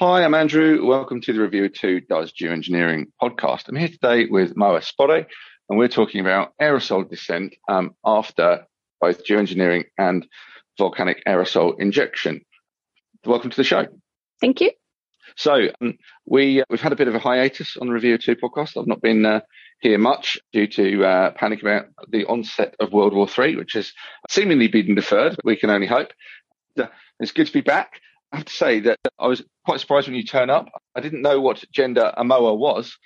Hi, I'm Andrew. Welcome to the Review 2 Does Geoengineering podcast. I'm here today with Moa Sporre, and we're talking about aerosol descent um, after both geoengineering and volcanic aerosol injection. Welcome to the show. Thank you. So um, we uh, we've had a bit of a hiatus on the Review Two podcast. I've not been uh, here much due to uh, panic about the onset of World War Three, which has seemingly been deferred. But we can only hope. Uh, it's good to be back. I have to say that I was quite surprised when you turn up. I didn't know what gender Amoa was,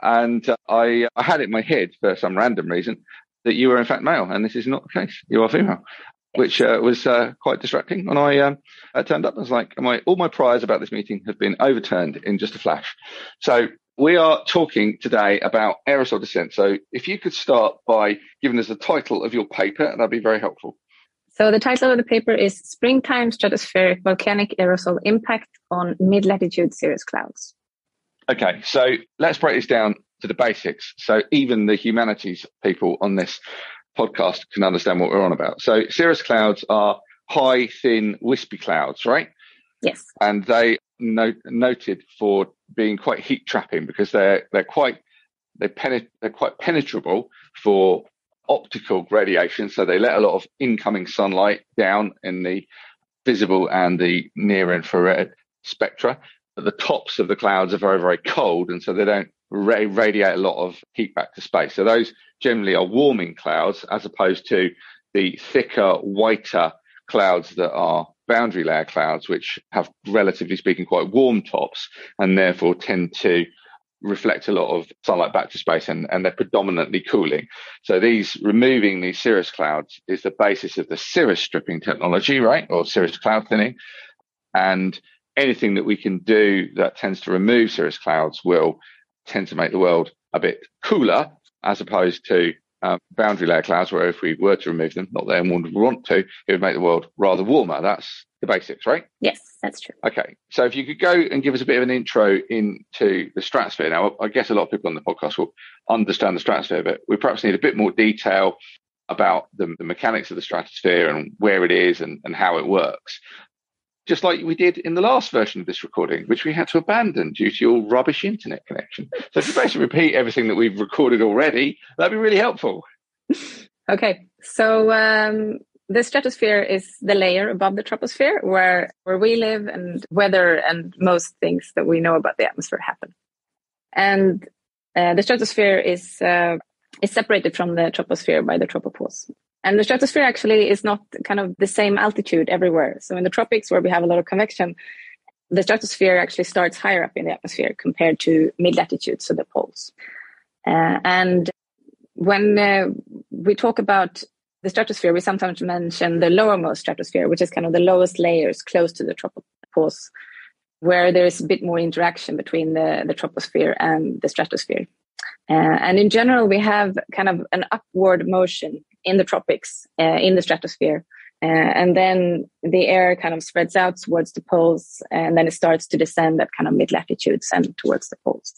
and uh, I, I had it in my head for some random reason that you were in fact male, and this is not the case. You are female, which uh, was uh, quite distracting. When I, um, I turned up, I was like, my, all my priors about this meeting have been overturned in just a flash. So we are talking today about aerosol descent. So if you could start by giving us the title of your paper, that'd be very helpful. So the title of the paper is Springtime Stratospheric Volcanic Aerosol Impact on Mid-Latitude Cirrus Clouds. Okay, so let's break this down to the basics. So even the humanities people on this podcast can understand what we're on about. So cirrus clouds are high, thin, wispy clouds, right? Yes. And they no, noted for being quite heat trapping because they're they're quite they penet- they're quite penetrable for optical radiation. So they let a lot of incoming sunlight down in the visible and the near infrared spectra. But the tops of the clouds are very, very cold. And so they don't ra- radiate a lot of heat back to space. So those generally are warming clouds as opposed to the thicker, whiter clouds that are boundary layer clouds, which have relatively speaking quite warm tops and therefore tend to reflect a lot of sunlight back to space and, and they're predominantly cooling. So these removing these cirrus clouds is the basis of the cirrus stripping technology, right? Or cirrus cloud thinning. And anything that we can do that tends to remove cirrus clouds will tend to make the world a bit cooler as opposed to uh, boundary layer clouds, where if we were to remove them, not that anyone would want to, it would make the world rather warmer. That's the basics, right? Yes, that's true. Okay. So if you could go and give us a bit of an intro into the stratosphere. Now, I guess a lot of people on the podcast will understand the stratosphere, but we perhaps need a bit more detail about the, the mechanics of the stratosphere and where it is and, and how it works. Just like we did in the last version of this recording, which we had to abandon due to your rubbish internet connection. So if you basically repeat everything that we've recorded already, that'd be really helpful. Okay. So um, the stratosphere is the layer above the troposphere where where we live and weather and most things that we know about the atmosphere happen and uh, the stratosphere is uh, is separated from the troposphere by the tropopause and the stratosphere actually is not kind of the same altitude everywhere so in the tropics where we have a lot of convection the stratosphere actually starts higher up in the atmosphere compared to mid latitudes, so the poles uh, and when uh, we talk about the stratosphere, we sometimes mention the lowermost stratosphere, which is kind of the lowest layers close to the tropopause, where there is a bit more interaction between the, the troposphere and the stratosphere. Uh, and in general, we have kind of an upward motion in the tropics, uh, in the stratosphere. Uh, and then the air kind of spreads out towards the poles, and then it starts to descend at kind of mid latitudes and towards the poles.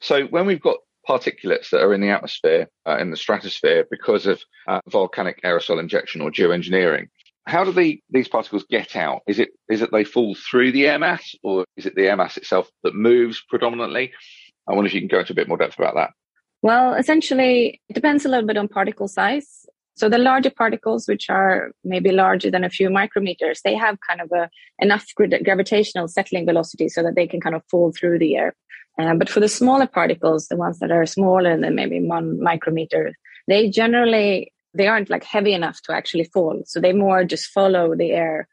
So when we've got particulates that are in the atmosphere, uh, in the stratosphere, because of uh, volcanic aerosol injection or geoengineering. How do the, these particles get out? Is it is it they fall through the air mass, or is it the air mass itself that moves predominantly? I wonder if you can go into a bit more depth about that. Well, essentially, it depends a little bit on particle size. So the larger particles, which are maybe larger than a few micrometers, they have kind of a enough gravitational settling velocity so that they can kind of fall through the air. Uh, but for the smaller particles, the ones that are smaller than maybe one micrometer, they generally they aren't like heavy enough to actually fall. So they more just follow the air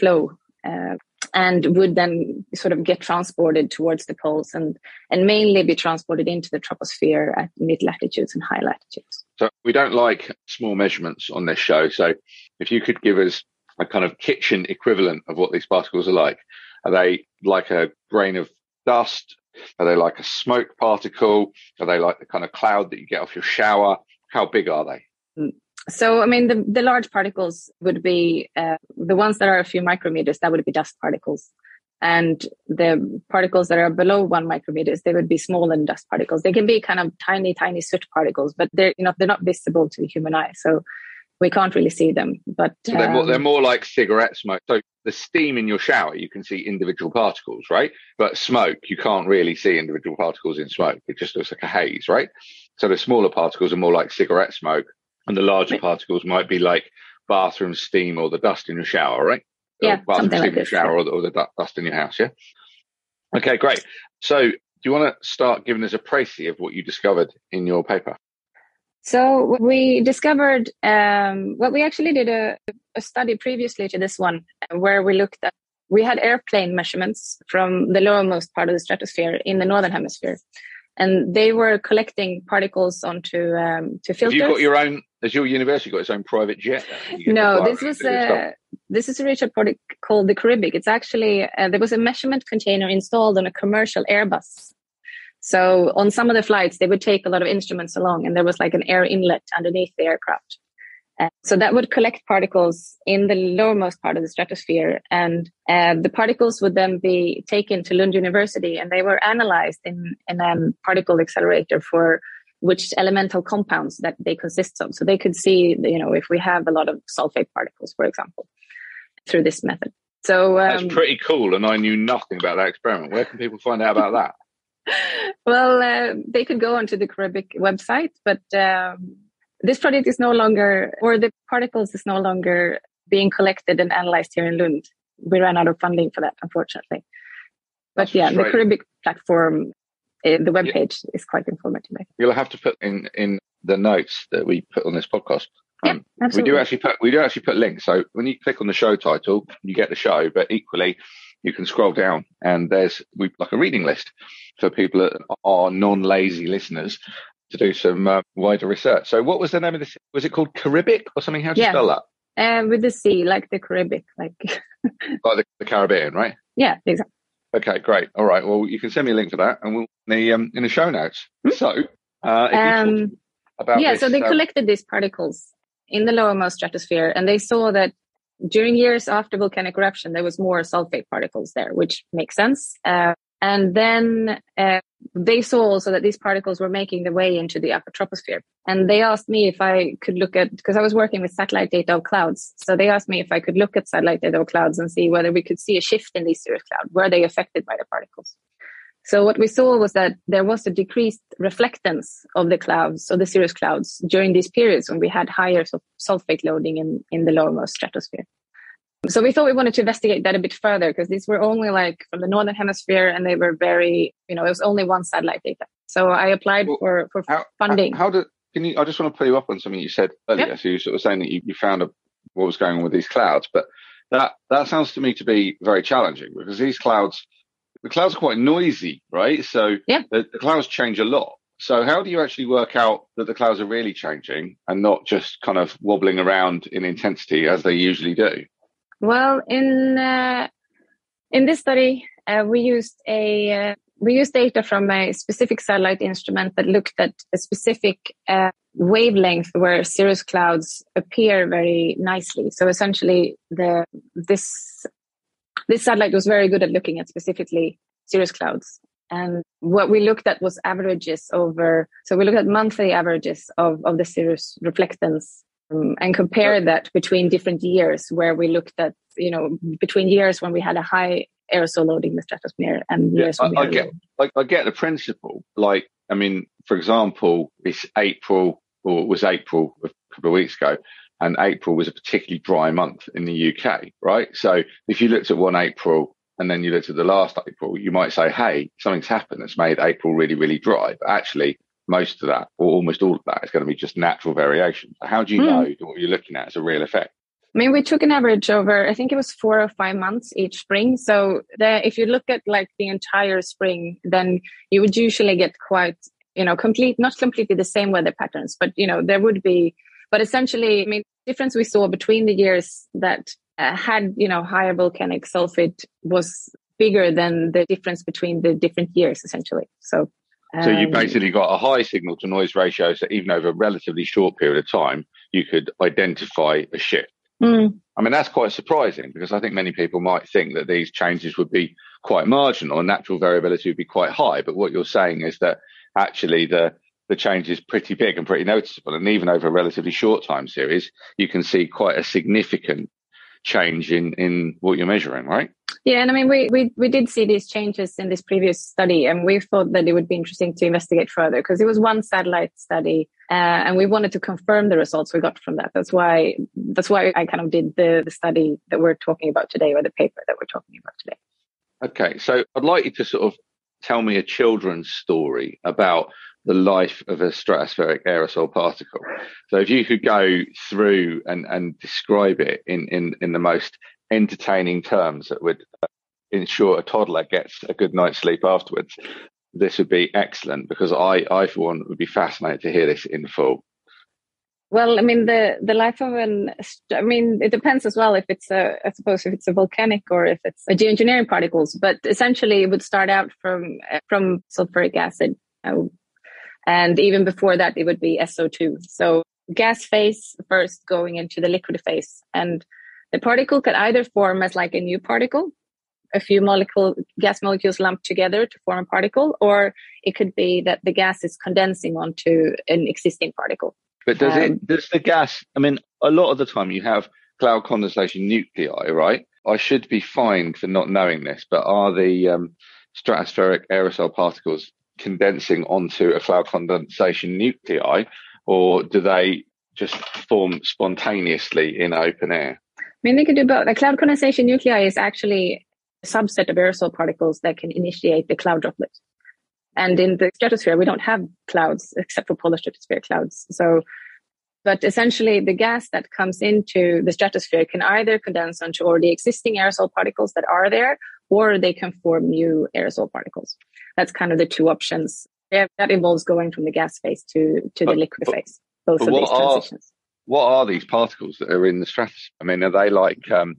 flow uh, and would then sort of get transported towards the poles and and mainly be transported into the troposphere at mid latitudes and high latitudes. So we don't like small measurements on this show. So if you could give us a kind of kitchen equivalent of what these particles are like, are they like a grain of dust? Are they like a smoke particle? Are they like the kind of cloud that you get off your shower? How big are they? Mm, So, I mean, the, the large particles would be uh, the ones that are a few micrometers, that would be dust particles. And the particles that are below one micrometers, they would be smaller than dust particles. They can be kind of tiny, tiny soot particles, but they're, you know, they're not visible to the human eye. So we can't really see them. But so they're, more, they're um, more like cigarette smoke. So the steam in your shower, you can see individual particles, right? But smoke, you can't really see individual particles in smoke. It just looks like a haze, right? So the smaller particles are more like cigarette smoke, and the larger particles might be like bathroom steam or the dust in your shower, right? Yeah, or something like in your shower or the, or the dust in your house. Yeah. Okay, great. So do you want to start giving us a précis of what you discovered in your paper? So we discovered, um, well, we actually did a, a, study previously to this one where we looked at, we had airplane measurements from the lowermost part of the stratosphere in the northern hemisphere. And they were collecting particles onto um, to filters. Have you got your own? Has your university got its own private jet? No, this was a this is a research project called the Caribic. It's actually uh, there was a measurement container installed on a commercial Airbus so on some of the flights, they would take a lot of instruments along, and there was like an air inlet underneath the aircraft. Uh, so that would collect particles in the lowermost part of the stratosphere, and uh, the particles would then be taken to Lund University, and they were analyzed in in a particle accelerator for which elemental compounds that they consist of. So they could see, you know, if we have a lot of sulfate particles, for example, through this method. So um, that's pretty cool, and I knew nothing about that experiment. Where can people find out about that? well, uh, they could go onto the Caribic website, but um, this project is no longer, or the particles is no longer being collected and analyzed here in Lund. We ran out of funding for that, unfortunately. But That's yeah, the Caribic platform, the web page yeah. is quite informative. You'll have to put in in the notes that we put on this podcast. Um, yeah, absolutely. We do actually put we do actually put links. So when you click on the show title, you get the show. But equally, you can scroll down and there's we like a reading list for people that are non-lazy listeners to do some uh, wider research. So, what was the name of this? Was it called Caribic or something? How do you yeah. spell that? Uh, with the C, like the Caribic, like like the, the, Caribbean, right? Yeah, exactly. Okay, great. All right. Well, you can send me a link for that, and we'll in the um, in the show notes. Mm-hmm. So, uh, um, about yeah, this, so they um, collected these particles in the lowermost stratosphere, and they saw that during years after volcanic eruption, there was more sulfate particles there, which makes sense. Uh, and then uh, they saw also that these particles were making their way into the upper troposphere. And they asked me if I could look at, because I was working with satellite data of clouds. So they asked me if I could look at satellite data of clouds and see whether we could see a shift in these cirrus clouds. Were they affected by the particles? So what we saw was that there was a decreased reflectance of the clouds, of the cirrus clouds during these periods when we had higher sulfate loading in, in the lowermost stratosphere. So we thought we wanted to investigate that a bit further because these were only like from the northern hemisphere and they were very, you know, it was only one satellite data. So I applied well, for for how, funding. How, how did can you? I just want to pull you up on something you said earlier. Yep. So you sort of saying that you, you found a, what was going on with these clouds, but that that sounds to me to be very challenging because these clouds, the clouds are quite noisy, right? So yeah. the, the clouds change a lot. So how do you actually work out that the clouds are really changing and not just kind of wobbling around in intensity as they usually do? Well, in uh, in this study, uh, we used a uh, we used data from a specific satellite instrument that looked at a specific uh, wavelength where cirrus clouds appear very nicely. So essentially, the this this satellite was very good at looking at specifically cirrus clouds. And what we looked at was averages over. So we looked at monthly averages of of the cirrus reflectance um, and compare that between different years where we looked at, you know, between years when we had a high aerosol loading in the stratosphere and years yeah, I, I get, I, I get the principle. Like, I mean, for example, it's April or it was April a couple of weeks ago, and April was a particularly dry month in the UK, right? So if you looked at one April and then you looked at the last April, you might say, hey, something's happened that's made April really, really dry. But actually, most of that, or almost all of that, is going to be just natural variation. How do you mm. know that what you're looking at is a real effect? I mean, we took an average over, I think it was four or five months each spring. So the, if you look at like the entire spring, then you would usually get quite, you know, complete, not completely the same weather patterns, but, you know, there would be, but essentially, I mean, the difference we saw between the years that uh, had, you know, higher volcanic sulfate was bigger than the difference between the different years, essentially. So so you um, basically got a high signal to noise ratio, so even over a relatively short period of time, you could identify a shift. Mm. I mean, that's quite surprising because I think many people might think that these changes would be quite marginal and natural variability would be quite high. But what you're saying is that actually the the change is pretty big and pretty noticeable. And even over a relatively short time series, you can see quite a significant change in, in what you're measuring, right? Yeah, and I mean, we, we, we did see these changes in this previous study, and we thought that it would be interesting to investigate further because it was one satellite study, uh, and we wanted to confirm the results we got from that. That's why that's why I kind of did the, the study that we're talking about today, or the paper that we're talking about today. Okay, so I'd like you to sort of tell me a children's story about the life of a stratospheric aerosol particle. So if you could go through and, and describe it in, in, in the most entertaining terms that would uh, ensure a toddler gets a good night's sleep afterwards, this would be excellent because I, I for one, would be fascinated to hear this in full. Well, I mean, the, the life of an, I mean, it depends as well if it's a, I suppose if it's a volcanic or if it's a geoengineering particles, but essentially it would start out from, from sulfuric acid. Uh, and even before that, it would be SO2. So gas phase first going into the liquid phase. And the particle could either form as like a new particle, a few molecule gas molecules lumped together to form a particle, or it could be that the gas is condensing onto an existing particle. But does um, it does the gas I mean a lot of the time you have cloud condensation nuclei, right? I should be fined for not knowing this, but are the um, stratospheric aerosol particles condensing onto a cloud condensation nuclei, or do they just form spontaneously in open air? I mean, they could do both. The cloud condensation nuclei is actually a subset of aerosol particles that can initiate the cloud droplet. And in the stratosphere, we don't have clouds except for polar stratosphere clouds. So, but essentially the gas that comes into the stratosphere can either condense onto already existing aerosol particles that are there, or they can form new aerosol particles. That's kind of the two options. Yeah, that involves going from the gas phase to, to the but, liquid but, phase, both of these transitions. Are, what are these particles that are in the stratosphere? I mean, are they like, um,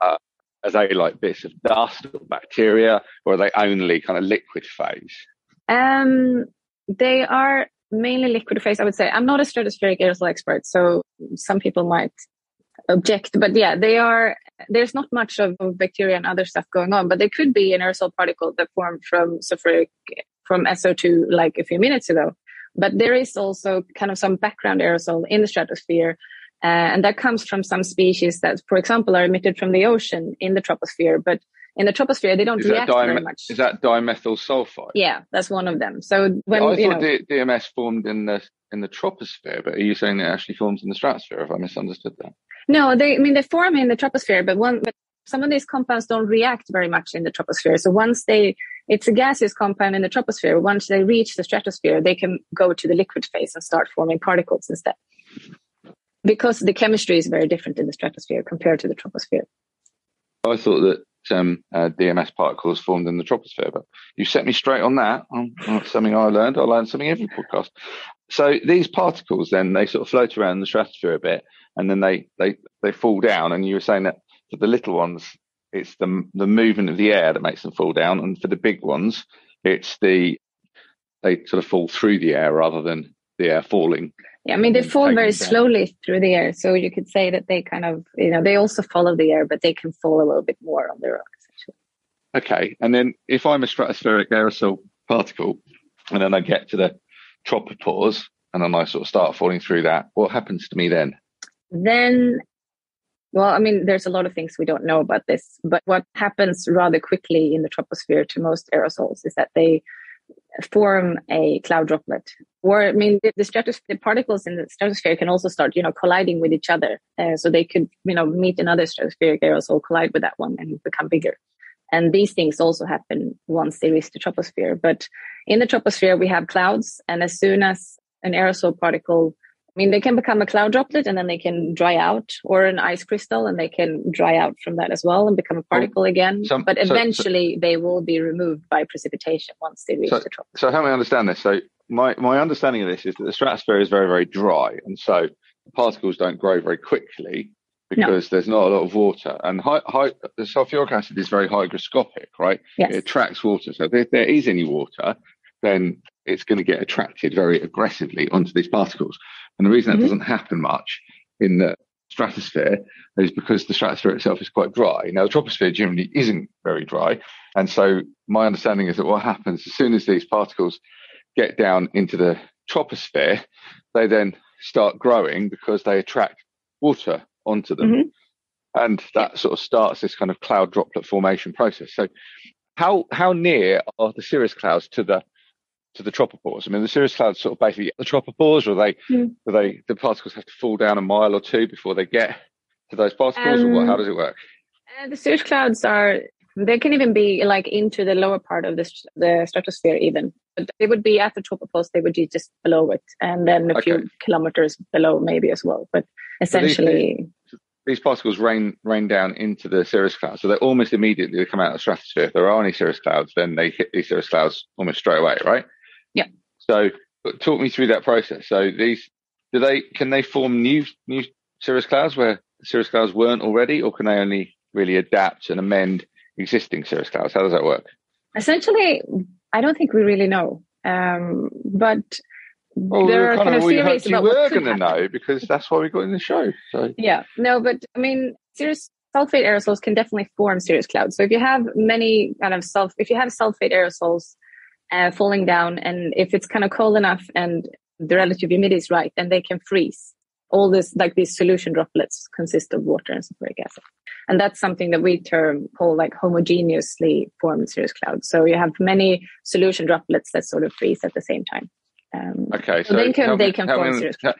uh, are they like bits of dust or bacteria, or are they only kind of liquid phase? Um, they are mainly liquid phase, I would say. I'm not a stratospheric aerosol expert, so some people might object, but yeah, they are. There's not much of, bacteria and other stuff going on, but there could be an aerosol particle that formed from sulfuric from SO2 like a few minutes ago. But there is also kind of some background aerosol in the stratosphere uh, and that comes from some species that, for example, are emitted from the ocean in the troposphere. But in the troposphere, they don't is react very much. Is that dimethyl sulfide? Yeah, that's one of them. So when I thought know, DMS formed in the in the troposphere, but are you saying it actually forms in the stratosphere? If I misunderstood that? No, they. I mean, they form in the troposphere, but one. But some of these compounds don't react very much in the troposphere. So once they, it's a gaseous compound in the troposphere. Once they reach the stratosphere, they can go to the liquid phase and start forming particles instead because the chemistry is very different in the stratosphere compared to the troposphere. I thought that um, uh, DMS particles formed in the troposphere, but you set me straight on that. Um, that's something I learned. I learned something every podcast. So these particles then they sort of float around the stratosphere a bit, and then they they they fall down. And you were saying that for the little ones, it's the the movement of the air that makes them fall down, and for the big ones, it's the they sort of fall through the air rather than the air falling yeah, I mean, they fall very slowly through the air. So you could say that they kind of, you know, they also follow the air, but they can fall a little bit more on their own, essentially. Okay. And then if I'm a stratospheric aerosol particle and then I get to the tropopause and then I sort of start falling through that, what happens to me then? Then, well, I mean, there's a lot of things we don't know about this, but what happens rather quickly in the troposphere to most aerosols is that they form a cloud droplet. Or, I mean, the, the, the particles in the stratosphere can also start, you know, colliding with each other. Uh, so they could, you know, meet another stratospheric aerosol, collide with that one and become bigger. And these things also happen once they reach the troposphere. But in the troposphere, we have clouds. And as soon as an aerosol particle I mean, they can become a cloud droplet and then they can dry out, or an ice crystal and they can dry out from that as well and become a oh, particle oh, again. So, but eventually, so, so, they will be removed by precipitation once they reach the troposphere. So, help me understand this. So, my my understanding of this is that the stratosphere is very very dry, and so particles don't grow very quickly because no. there's not a lot of water. And high, high, the sulfuric acid is very hygroscopic, right? Yes. It attracts water. So if there is any water, then it's going to get attracted very aggressively onto these particles. And the reason that mm-hmm. doesn't happen much in the stratosphere is because the stratosphere itself is quite dry. Now, the troposphere generally isn't very dry. And so my understanding is that what happens as soon as these particles get down into the troposphere, they then start growing because they attract water onto them. Mm-hmm. And that sort of starts this kind of cloud droplet formation process. So how how near are the cirrus clouds to the to the tropopause? I mean, the cirrus clouds sort of basically the tropopause, or they mm. they the particles have to fall down a mile or two before they get to those particles, um, or what? How um, does it work? Uh, the cirrus clouds are they can even be like into the lower part of the the stratosphere even. But they would be at the tropopause. They would be just below it, and then a okay. few kilometers below maybe as well. But essentially. So these, these, particles rain rain down into the cirrus clouds, so they almost immediately they come out of the stratosphere. If there are any cirrus clouds, then they hit these cirrus clouds almost straight away, right? So, talk me through that process. So, these do they can they form new new cirrus clouds where cirrus clouds weren't already, or can they only really adapt and amend existing cirrus clouds? How does that work? Essentially, I don't think we really know. Um, but well, there are kind of, theories you were going to know because that's why we got in the show. So yeah, no, but I mean, cirrus sulfate aerosols can definitely form cirrus clouds. So if you have many kind of self, if you have sulfate aerosols uh, falling down, and if it's kind of cold enough and the relative humidity is right, then they can freeze. All this like these solution droplets consist of water and sulfuric acid. And that's something that we term call like homogeneously formed cirrus clouds. So you have many solution droplets that sort of freeze at the same time. Um, okay so, so they can they can form cirrus clouds.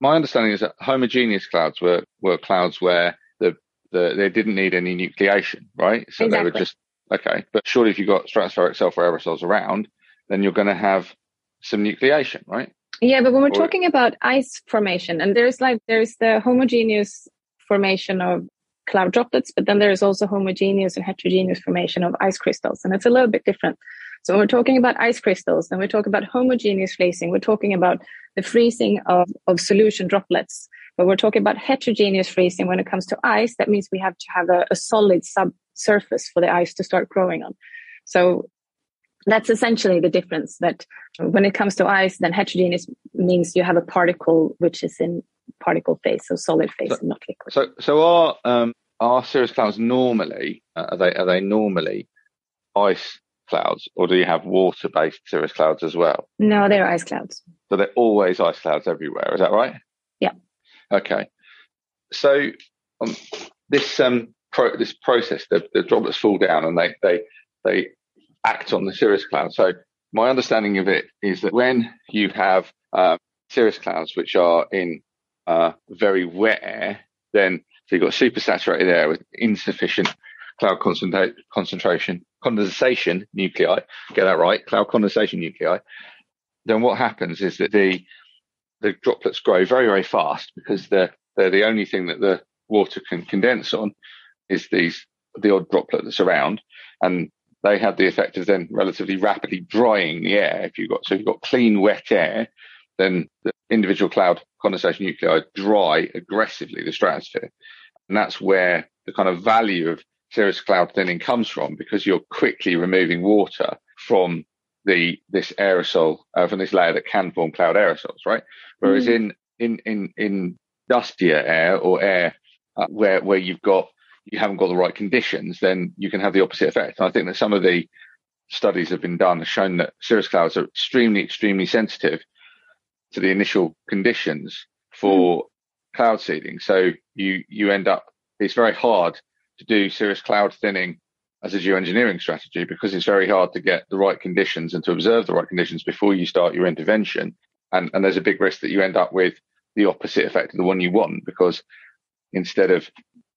my understanding is that homogeneous clouds were were clouds where the, the they didn't need any nucleation right? So exactly. they were just okay but surely if you've got stratospheric sulfur aerosols around then you're going to have some nucleation right yeah, but when we're or, talking about ice formation, and there's like there's the homogeneous formation of cloud droplets, but then there's also homogeneous and heterogeneous formation of ice crystals, and it's a little bit different. So when we're talking about ice crystals, then we're talking about homogeneous freezing. We're talking about the freezing of, of solution droplets. But we're talking about heterogeneous freezing when it comes to ice. That means we have to have a, a solid subsurface for the ice to start growing on. So that's essentially the difference that when it comes to ice then heterogeneous means you have a particle which is in particle phase so solid phase so, not liquid. so so are um are cirrus clouds normally uh, are they are they normally ice clouds or do you have water based cirrus clouds as well? No they're ice clouds. So they're always ice clouds everywhere is that right? Yeah. Okay. So um, this um pro- this process the, the droplets fall down and they they they act on the cirrus cloud. So my understanding of it is that when you have uh, cirrus clouds which are in uh, very wet air, then so you've got supersaturated air with insufficient cloud concentra- concentration, condensation nuclei, get that right, cloud condensation nuclei, then what happens is that the the droplets grow very, very fast because they're they're the only thing that the water can condense on is these the odd droplet that's around. And they have the effect of then relatively rapidly drying the air. If you've got so if you've got clean, wet air, then the individual cloud condensation nuclei dry aggressively the stratosphere, and that's where the kind of value of cirrus cloud thinning comes from because you're quickly removing water from the this aerosol uh, from this layer that can form cloud aerosols, right? Whereas mm. in in in in dustier air or air uh, where where you've got you haven't got the right conditions, then you can have the opposite effect. And I think that some of the studies have been done have shown that cirrus clouds are extremely, extremely sensitive to the initial conditions for mm. cloud seeding. So you you end up it's very hard to do cirrus cloud thinning as a geoengineering strategy because it's very hard to get the right conditions and to observe the right conditions before you start your intervention. And, and there's a big risk that you end up with the opposite effect of the one you want because instead of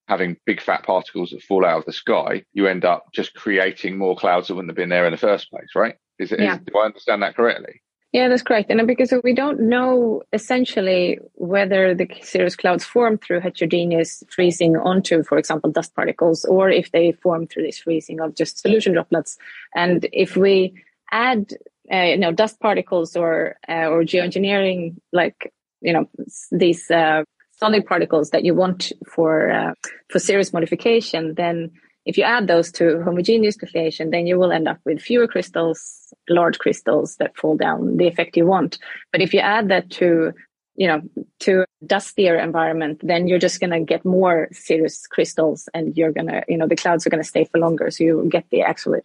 having big fat particles that fall out of the sky, you end up just creating more clouds that wouldn't have been there in the first place, right? Is, it, yeah. is do I understand that correctly? Yeah, that's correct. And because we don't know essentially whether the cirrus clouds form through heterogeneous freezing onto, for example, dust particles, or if they form through this freezing of just solution droplets. And if we add, uh, you know, dust particles or uh, or geoengineering, like you know, these uh, solid particles that you want for uh, for cirrus modification, then if you add those to homogeneous nucleation, then you will end up with fewer crystals, large crystals that fall down, the effect you want. But if you add that to you know to dustier environment then you're just going to get more cirrus crystals and you're going to you know the clouds are going to stay for longer. So you get the actual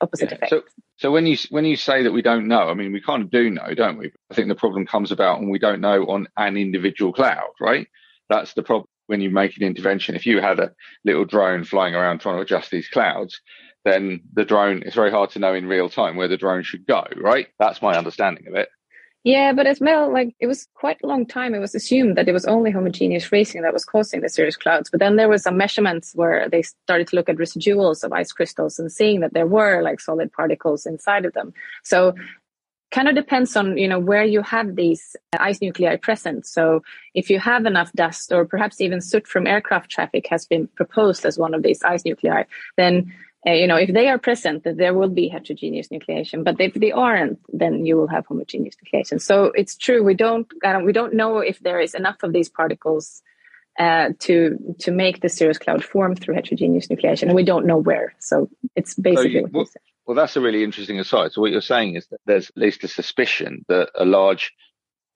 opposite yeah. effect. So, so when you when you say that we don't know i mean we kind of do know don't we? I think the problem comes about when we don't know on an individual cloud right? That's the problem when you make an intervention. If you had a little drone flying around trying to adjust these clouds then the drone it's very hard to know in real time where the drone should go right? That's my understanding of it yeah, but as well, like it was quite a long time. It was assumed that it was only homogeneous freezing that was causing the cirrus clouds. But then there were some measurements where they started to look at residuals of ice crystals and seeing that there were like solid particles inside of them. So kind of depends on you know where you have these uh, ice nuclei present so if you have enough dust or perhaps even soot from aircraft traffic has been proposed as one of these ice nuclei then uh, you know, if they are present, there will be heterogeneous nucleation. But if they aren't, then you will have homogeneous nucleation. So it's true. We don't we don't know if there is enough of these particles uh, to to make the cirrus cloud form through heterogeneous nucleation, and we don't know where. So it's basically so you, well, well, that's a really interesting aside. So what you're saying is that there's at least a suspicion that a large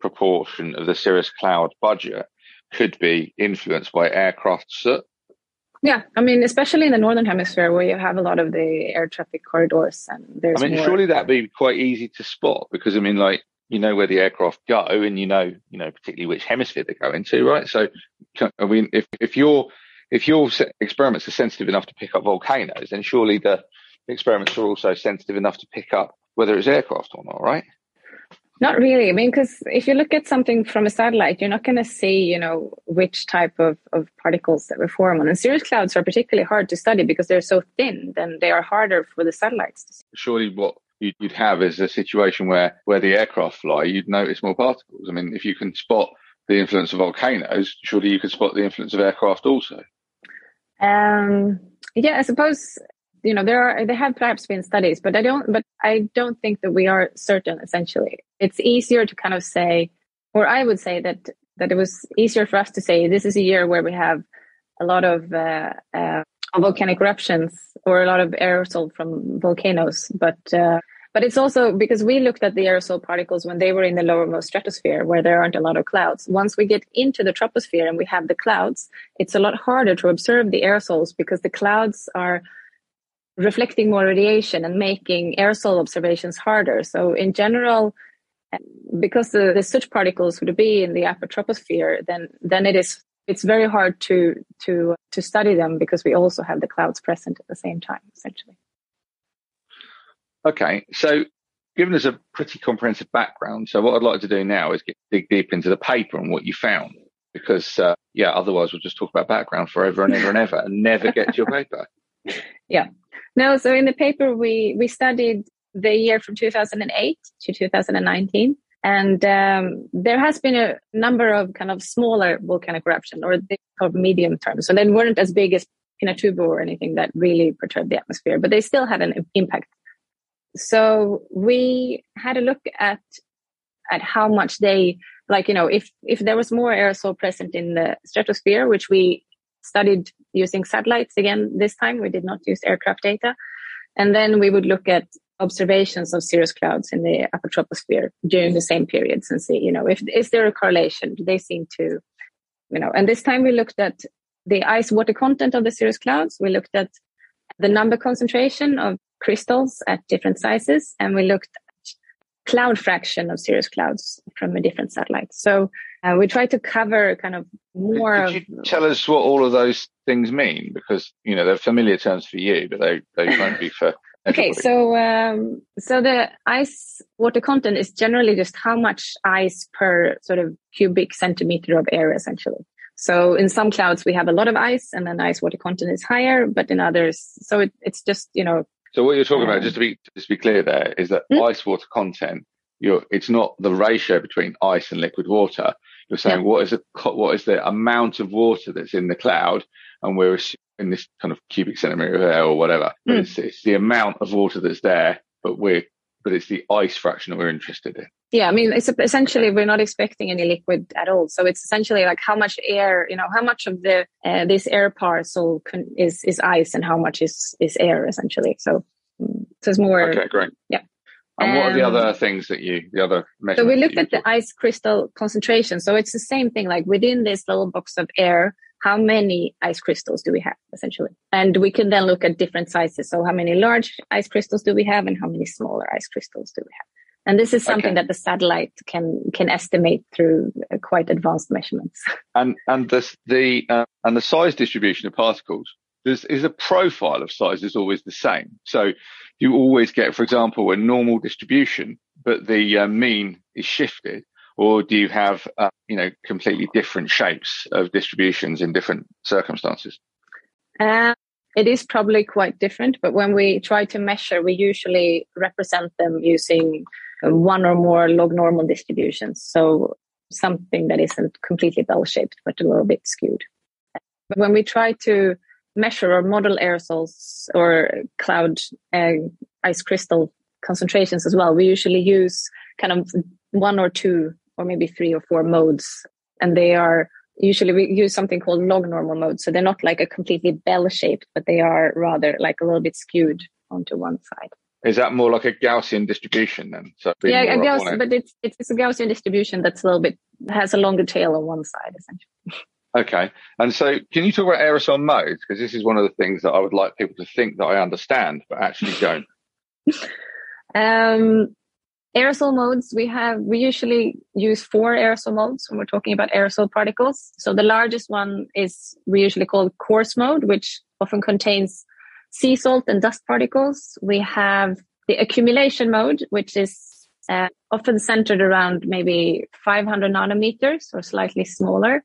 proportion of the cirrus cloud budget could be influenced by aircraft soot yeah, I mean, especially in the northern hemisphere where you have a lot of the air traffic corridors, and there's. I mean, more... surely that'd be quite easy to spot because I mean, like you know where the aircraft go, and you know, you know, particularly which hemisphere they go into, right? So, I mean, if if your if your experiments are sensitive enough to pick up volcanoes, then surely the experiments are also sensitive enough to pick up whether it's aircraft or not, right? Not really. I mean, because if you look at something from a satellite, you're not going to see, you know, which type of, of particles that we form on. And cirrus clouds are particularly hard to study because they're so thin, then they are harder for the satellites to see. Surely what you'd have is a situation where, where the aircraft fly, you'd notice more particles. I mean, if you can spot the influence of volcanoes, surely you could spot the influence of aircraft also. Um, yeah, I suppose you know there are there have perhaps been studies but i don't but i don't think that we are certain essentially it's easier to kind of say or i would say that that it was easier for us to say this is a year where we have a lot of uh, uh, volcanic eruptions or a lot of aerosol from volcanoes but uh, but it's also because we looked at the aerosol particles when they were in the lowermost stratosphere where there aren't a lot of clouds. Once we get into the troposphere and we have the clouds, it's a lot harder to observe the aerosols because the clouds are reflecting more radiation and making aerosol observations harder. So in general, because the, the soot particles would be in the upper troposphere, then then it is it's very hard to to to study them because we also have the clouds present at the same time, essentially. Okay, so given us a pretty comprehensive background, so what I'd like to do now is get, dig deep into the paper and what you found, because uh, yeah, otherwise we'll just talk about background forever and ever and ever and never get to your paper. Yeah. No, so in the paper we we studied the year from 2008 to 2019 and um, there has been a number of kind of smaller volcanic eruption or of medium term. So they weren't as big as pinatubo or anything that really perturbed the atmosphere but they still had an impact. So we had a look at at how much they like you know if if there was more aerosol present in the stratosphere which we studied using satellites again this time. We did not use aircraft data. And then we would look at observations of cirrus clouds in the upper troposphere during the same periods and see, you know, if is there a correlation? Do they seem to, you know, and this time we looked at the ice water content of the cirrus clouds. We looked at the number concentration of crystals at different sizes, and we looked at cloud fraction of cirrus clouds from a different satellite. So uh, we try to cover kind of more. Could, you tell us what all of those things mean? Because you know they're familiar terms for you, but they they won't be for. Everybody. Okay, so um, so the ice water content is generally just how much ice per sort of cubic centimeter of air, essentially. So in some clouds we have a lot of ice, and then ice water content is higher, but in others, so it, it's just you know. So what you're talking um, about, just to be just to be clear, there is that mm-hmm. ice water content. You're, it's not the ratio between ice and liquid water. You're saying yeah. what is the what is the amount of water that's in the cloud, and we're in this kind of cubic centimeter of air or whatever. Mm. it's, it's the amount of water that's there, but we're but it's the ice fraction that we're interested in. Yeah, I mean, it's essentially we're not expecting any liquid at all. So it's essentially like how much air, you know, how much of the uh, this air parcel can, is is ice and how much is is air essentially. So, mm, so it's more. Okay, great. Yeah. And what are the other things that you, the other So we looked at the ice crystal concentration. So it's the same thing, like within this little box of air, how many ice crystals do we have essentially? And we can then look at different sizes. So how many large ice crystals do we have and how many smaller ice crystals do we have? And this is something okay. that the satellite can can estimate through uh, quite advanced measurements. And and the the uh, and the size distribution of particles there's is a profile of size is always the same. So you always get, for example, a normal distribution, but the uh, mean is shifted or do you have uh, you know completely different shapes of distributions in different circumstances? Uh, it is probably quite different but when we try to measure we usually represent them using one or more log normal distributions. So something that isn't completely bell shaped but a little bit skewed. But when we try to measure or model aerosols or cloud uh, ice crystal concentrations as well we usually use kind of one or two or maybe three or four modes. And they are usually we use something called log normal mode. So they're not like a completely bell shaped, but they are rather like a little bit skewed onto one side. Is that more like a Gaussian distribution then? So yeah, a Gauss, but it's it's a Gaussian distribution that's a little bit has a longer tail on one side essentially. Okay, and so can you talk about aerosol modes because this is one of the things that I would like people to think that I understand but actually don't. um, Aerosol modes, we have, we usually use four aerosol modes when we're talking about aerosol particles. So the largest one is we usually call coarse mode, which often contains sea salt and dust particles. We have the accumulation mode, which is uh, often centered around maybe 500 nanometers or slightly smaller.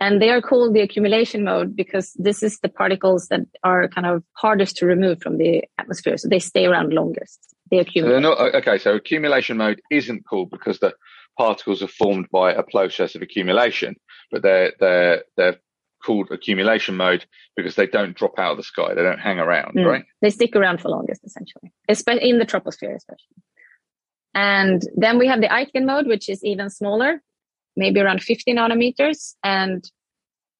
And they are called the accumulation mode because this is the particles that are kind of hardest to remove from the atmosphere. So they stay around longest. They accumulate. So not, okay, so accumulation mode isn't called because the particles are formed by a process of accumulation, but they're, they're, they're called accumulation mode because they don't drop out of the sky. They don't hang around, mm. right? They stick around for longest, essentially, especially in the troposphere, especially. And then we have the Aitken mode, which is even smaller maybe around 50 nanometers. And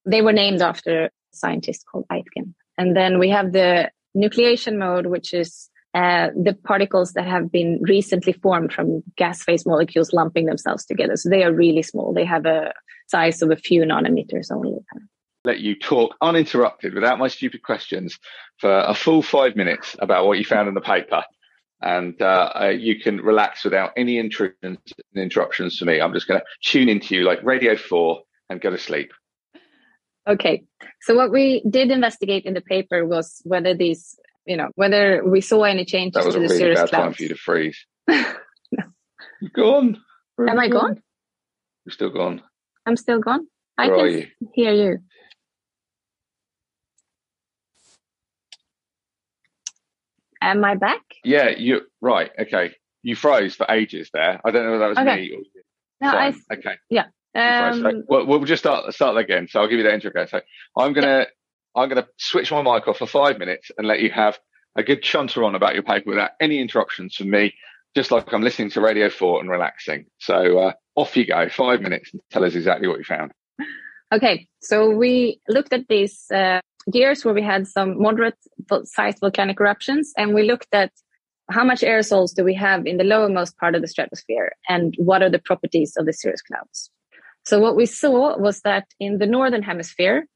they were named after a scientist called Aitken. And then we have the nucleation mode, which is uh, the particles that have been recently formed from gas phase molecules lumping themselves together. So they are really small. They have a size of a few nanometers only. Let you talk uninterrupted without my stupid questions for a full five minutes about what you found in the paper and uh, uh, you can relax without any intrusions interruptions to me. I'm just going to tune into you like Radio 4 and go to sleep. Okay. So what we did investigate in the paper was whether these, you know, whether we saw any changes that was to the really cirrus bad clouds. time for you to freeze. no. You're gone. Where Am I gone? You're still gone. I'm still gone. Where I can you? hear you. Am I back? Yeah, you right. Okay, you froze for ages there. I don't know whether that was okay. me. Or no, I, okay. Yeah. Um, so, well, we'll just start start again. So I'll give you the intro again. So I'm gonna yeah. I'm gonna switch my mic off for five minutes and let you have a good chunter on about your paper without any interruptions from me, just like I'm listening to Radio Four and relaxing. So uh, off you go, five minutes, and tell us exactly what you found. Okay, so we looked at this uh, years where we had some moderate sized volcanic eruptions and we looked at how much aerosols do we have in the lowermost part of the stratosphere and what are the properties of the cirrus clouds. So what we saw was that in the northern hemisphere,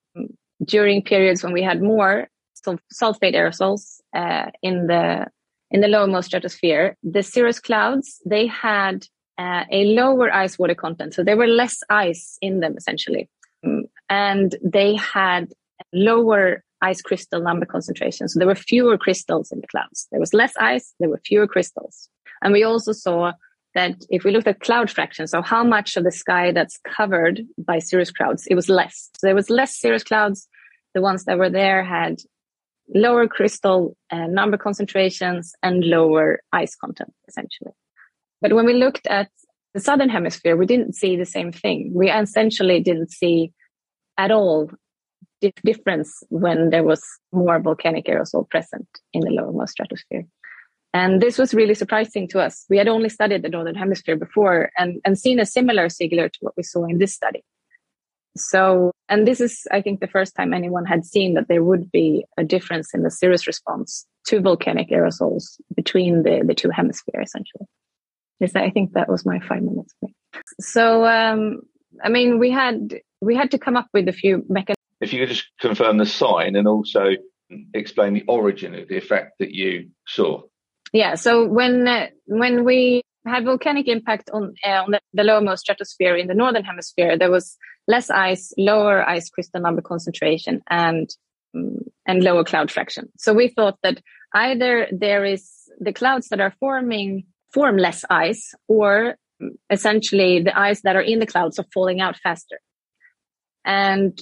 during periods when we had more sulfate aerosols uh, in the in the lowermost stratosphere, the cirrus clouds they had uh, a lower ice water content, so there were less ice in them essentially, um, and they had lower ice crystal number concentration. So there were fewer crystals in the clouds. There was less ice, there were fewer crystals. And we also saw that if we looked at cloud fraction, so how much of the sky that's covered by cirrus clouds, it was less. So there was less cirrus clouds. The ones that were there had lower crystal uh, number concentrations and lower ice content, essentially. But when we looked at the southern hemisphere, we didn't see the same thing. We essentially didn't see at all difference when there was more volcanic aerosol present in the lowermost stratosphere. And this was really surprising to us. We had only studied the northern hemisphere before and, and seen a similar sigillary to what we saw in this study. So, and this is, I think, the first time anyone had seen that there would be a difference in the cirrus response to volcanic aerosols between the, the two hemispheres, essentially. Yes, I think that was my five minutes. So, um, I mean, we had we had to come up with a few mechanisms. If you could just confirm the sign and also explain the origin of the effect that you saw. Yeah. So when uh, when we had volcanic impact on uh, on the, the lowermost stratosphere in the northern hemisphere, there was less ice, lower ice crystal number concentration, and um, and lower cloud fraction. So we thought that either there is the clouds that are forming form less ice, or essentially the ice that are in the clouds are falling out faster. And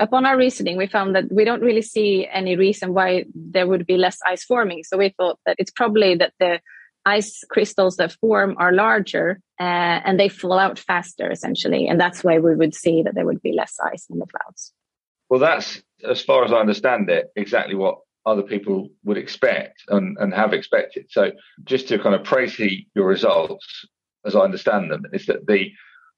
upon our reasoning, we found that we don't really see any reason why there would be less ice forming. So we thought that it's probably that the ice crystals that form are larger uh, and they fall out faster, essentially. And that's why we would see that there would be less ice in the clouds. Well, that's, as far as I understand it, exactly what other people would expect and, and have expected. So just to kind of praise your results, as I understand them, is that the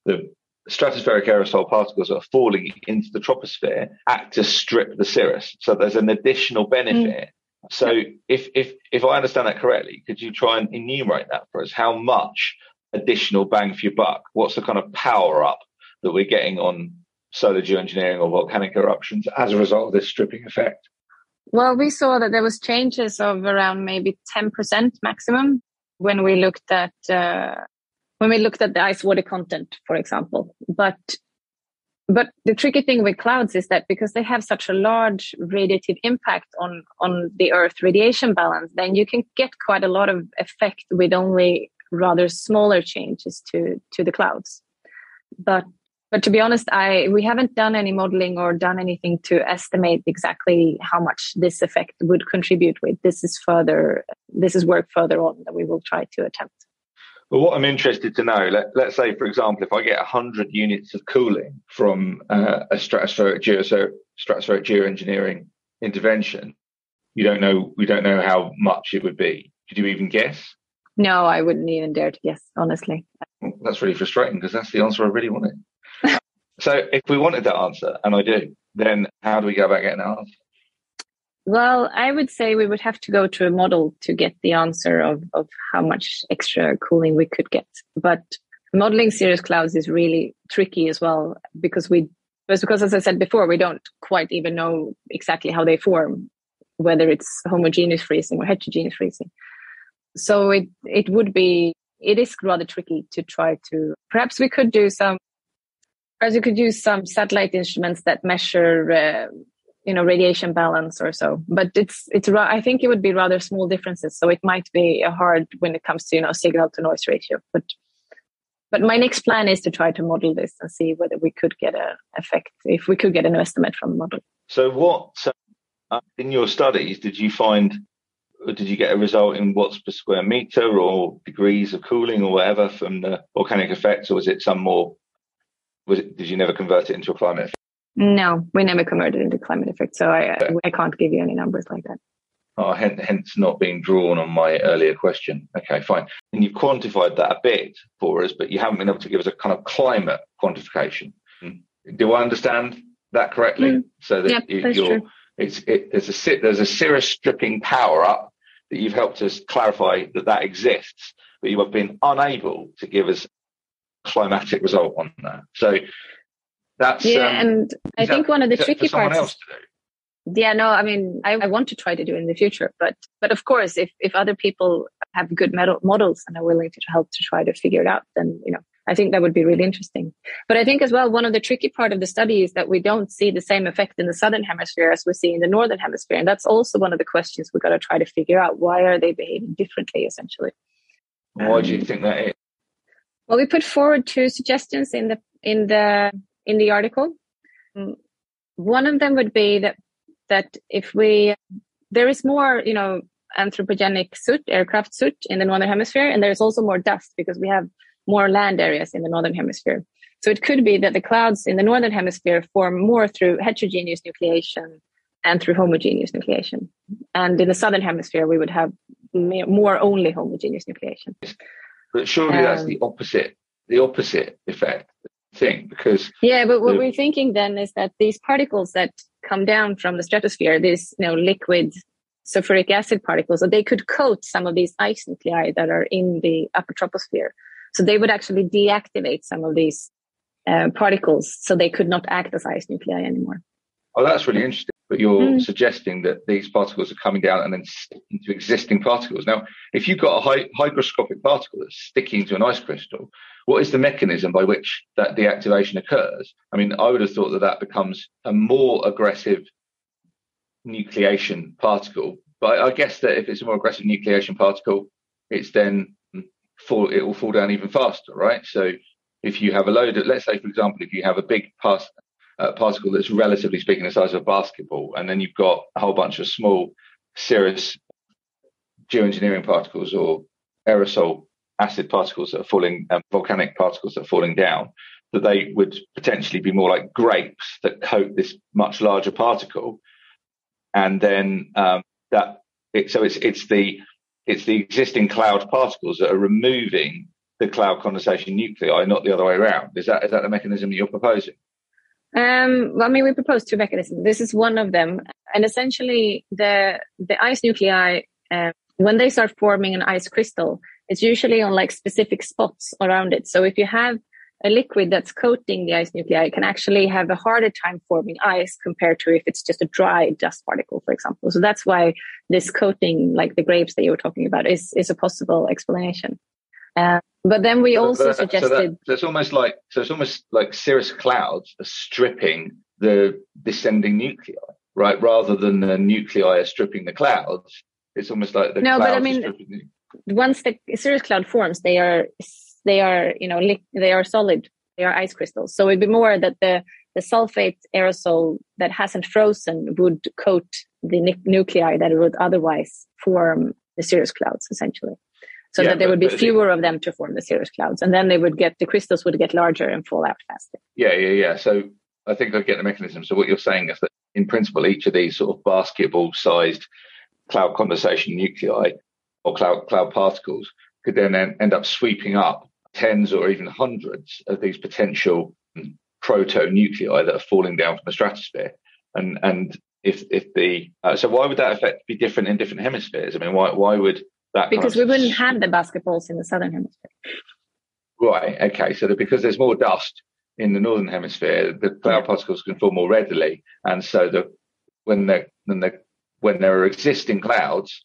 the stratospheric aerosol particles that are falling into the troposphere act to strip the cirrus. So there's an additional benefit. Mm. So if if if I understand that correctly, could you try and enumerate that for us? How much additional bang for your buck? What's the kind of power up that we're getting on solar geoengineering or volcanic eruptions as a result of this stripping effect? Well, we saw that there was changes of around maybe 10% maximum when we looked at uh, when we looked at the ice water content, for example. But but the tricky thing with clouds is that because they have such a large radiative impact on on the Earth radiation balance, then you can get quite a lot of effect with only rather smaller changes to to the clouds. But but to be honest, I we haven't done any modeling or done anything to estimate exactly how much this effect would contribute with. This is further this is work further on that we will try to attempt. Well, what I'm interested to know, let, us say, for example, if I get 100 units of cooling from uh, a stratospheric, geospheric, stratospheric geoengineering intervention, you don't know, we don't know how much it would be. Could you even guess? No, I wouldn't even dare to guess, honestly. Well, that's really frustrating because that's the answer I really wanted. so if we wanted that answer, and I do, then how do we go about getting that answer? Well, I would say we would have to go to a model to get the answer of, of how much extra cooling we could get. But modeling cirrus clouds is really tricky as well because we, because as I said before, we don't quite even know exactly how they form, whether it's homogeneous freezing or heterogeneous freezing. So it, it would be, it is rather tricky to try to, perhaps we could do some, perhaps we could use some satellite instruments that measure uh, you know radiation balance or so. But it's it's i think it would be rather small differences. So it might be hard when it comes to you know signal to noise ratio. But but my next plan is to try to model this and see whether we could get an effect if we could get an estimate from the model. So what uh, in your studies did you find or did you get a result in watts per square meter or degrees of cooling or whatever from the volcanic effects or was it some more was it did you never convert it into a climate effect no, we never converted into climate effect, so I I can't give you any numbers like that. Oh, hence, hence not being drawn on my earlier question. Okay, fine. And you've quantified that a bit for us, but you haven't been able to give us a kind of climate quantification. Mm. Do I understand that correctly? Mm. So that yep, you, true. It's, it, there's a there's a cirrus stripping power up that you've helped us clarify that that exists, but you have been unable to give us climatic result on that. So that's yeah, um, and I think one of the tricky parts. Yeah, no, I mean, I, I, want to try to do in the future, but but of course, if if other people have good models and are willing to help to try to figure it out, then you know, I think that would be really interesting. But I think as well, one of the tricky part of the study is that we don't see the same effect in the southern hemisphere as we see in the northern hemisphere, and that's also one of the questions we got to try to figure out. Why are they behaving differently, essentially? Why um, do you um, think that is? Well, we put forward two suggestions in the in the in the article. One of them would be that that if we there is more, you know, anthropogenic soot, aircraft soot in the northern hemisphere, and there's also more dust because we have more land areas in the northern hemisphere. So it could be that the clouds in the northern hemisphere form more through heterogeneous nucleation and through homogeneous nucleation. And in the southern hemisphere, we would have more only homogeneous nucleation. But surely um, that's the opposite, the opposite effect thing because yeah but what the, we're thinking then is that these particles that come down from the stratosphere these you know liquid sulfuric acid particles. So they could coat some of these ice nuclei that are in the upper troposphere. So they would actually deactivate some of these uh, particles so they could not act as ice nuclei anymore. Oh, that's really interesting. But you're mm. suggesting that these particles are coming down and then sticking to existing particles. Now, if you've got a hygroscopic particle that's sticking to an ice crystal, what is the mechanism by which that deactivation occurs? I mean, I would have thought that that becomes a more aggressive nucleation particle. But I guess that if it's a more aggressive nucleation particle, it's then fall, it will fall down even faster, right? So if you have a load of, let's say, for example, if you have a big pass, uh, particle that's relatively speaking the size of a basketball, and then you've got a whole bunch of small cirrus geoengineering particles or aerosol acid particles that are falling, um, volcanic particles that are falling down, that they would potentially be more like grapes that coat this much larger particle, and then um, that it, so it's it's the it's the existing cloud particles that are removing the cloud condensation nuclei, not the other way around. Is that is that the mechanism that you're proposing? Um, well, I mean, we propose two mechanisms. This is one of them, and essentially, the the ice nuclei uh, when they start forming an ice crystal, it's usually on like specific spots around it. So if you have a liquid that's coating the ice nuclei, can actually have a harder time forming ice compared to if it's just a dry dust particle, for example. So that's why this coating, like the grapes that you were talking about, is is a possible explanation. Uh, but then we also so suggested. So, that, so, it's almost like so it's almost like cirrus clouds are stripping the descending nuclei, right? Rather than the nuclei are stripping the clouds. It's almost like the no, but I mean, once the cirrus cloud forms, they are they are you know li- they are solid. They are ice crystals. So it'd be more that the the sulfate aerosol that hasn't frozen would coat the nuclei that would otherwise form the cirrus clouds, essentially so yeah, that there would be fewer of them to form the cirrus clouds and then they would get the crystals would get larger and fall out faster. Yeah yeah yeah. So i think i get the mechanism. So what you're saying is that in principle each of these sort of basketball sized cloud condensation nuclei or cloud cloud particles could then end up sweeping up tens or even hundreds of these potential proto nuclei that are falling down from the stratosphere. And and if if the uh, so why would that effect be different in different hemispheres? I mean why why would that because we wouldn't have the basketballs in the southern hemisphere. Right. Okay. So that because there's more dust in the northern hemisphere, the cloud particles can form more readily, and so the when they when they when there are existing clouds,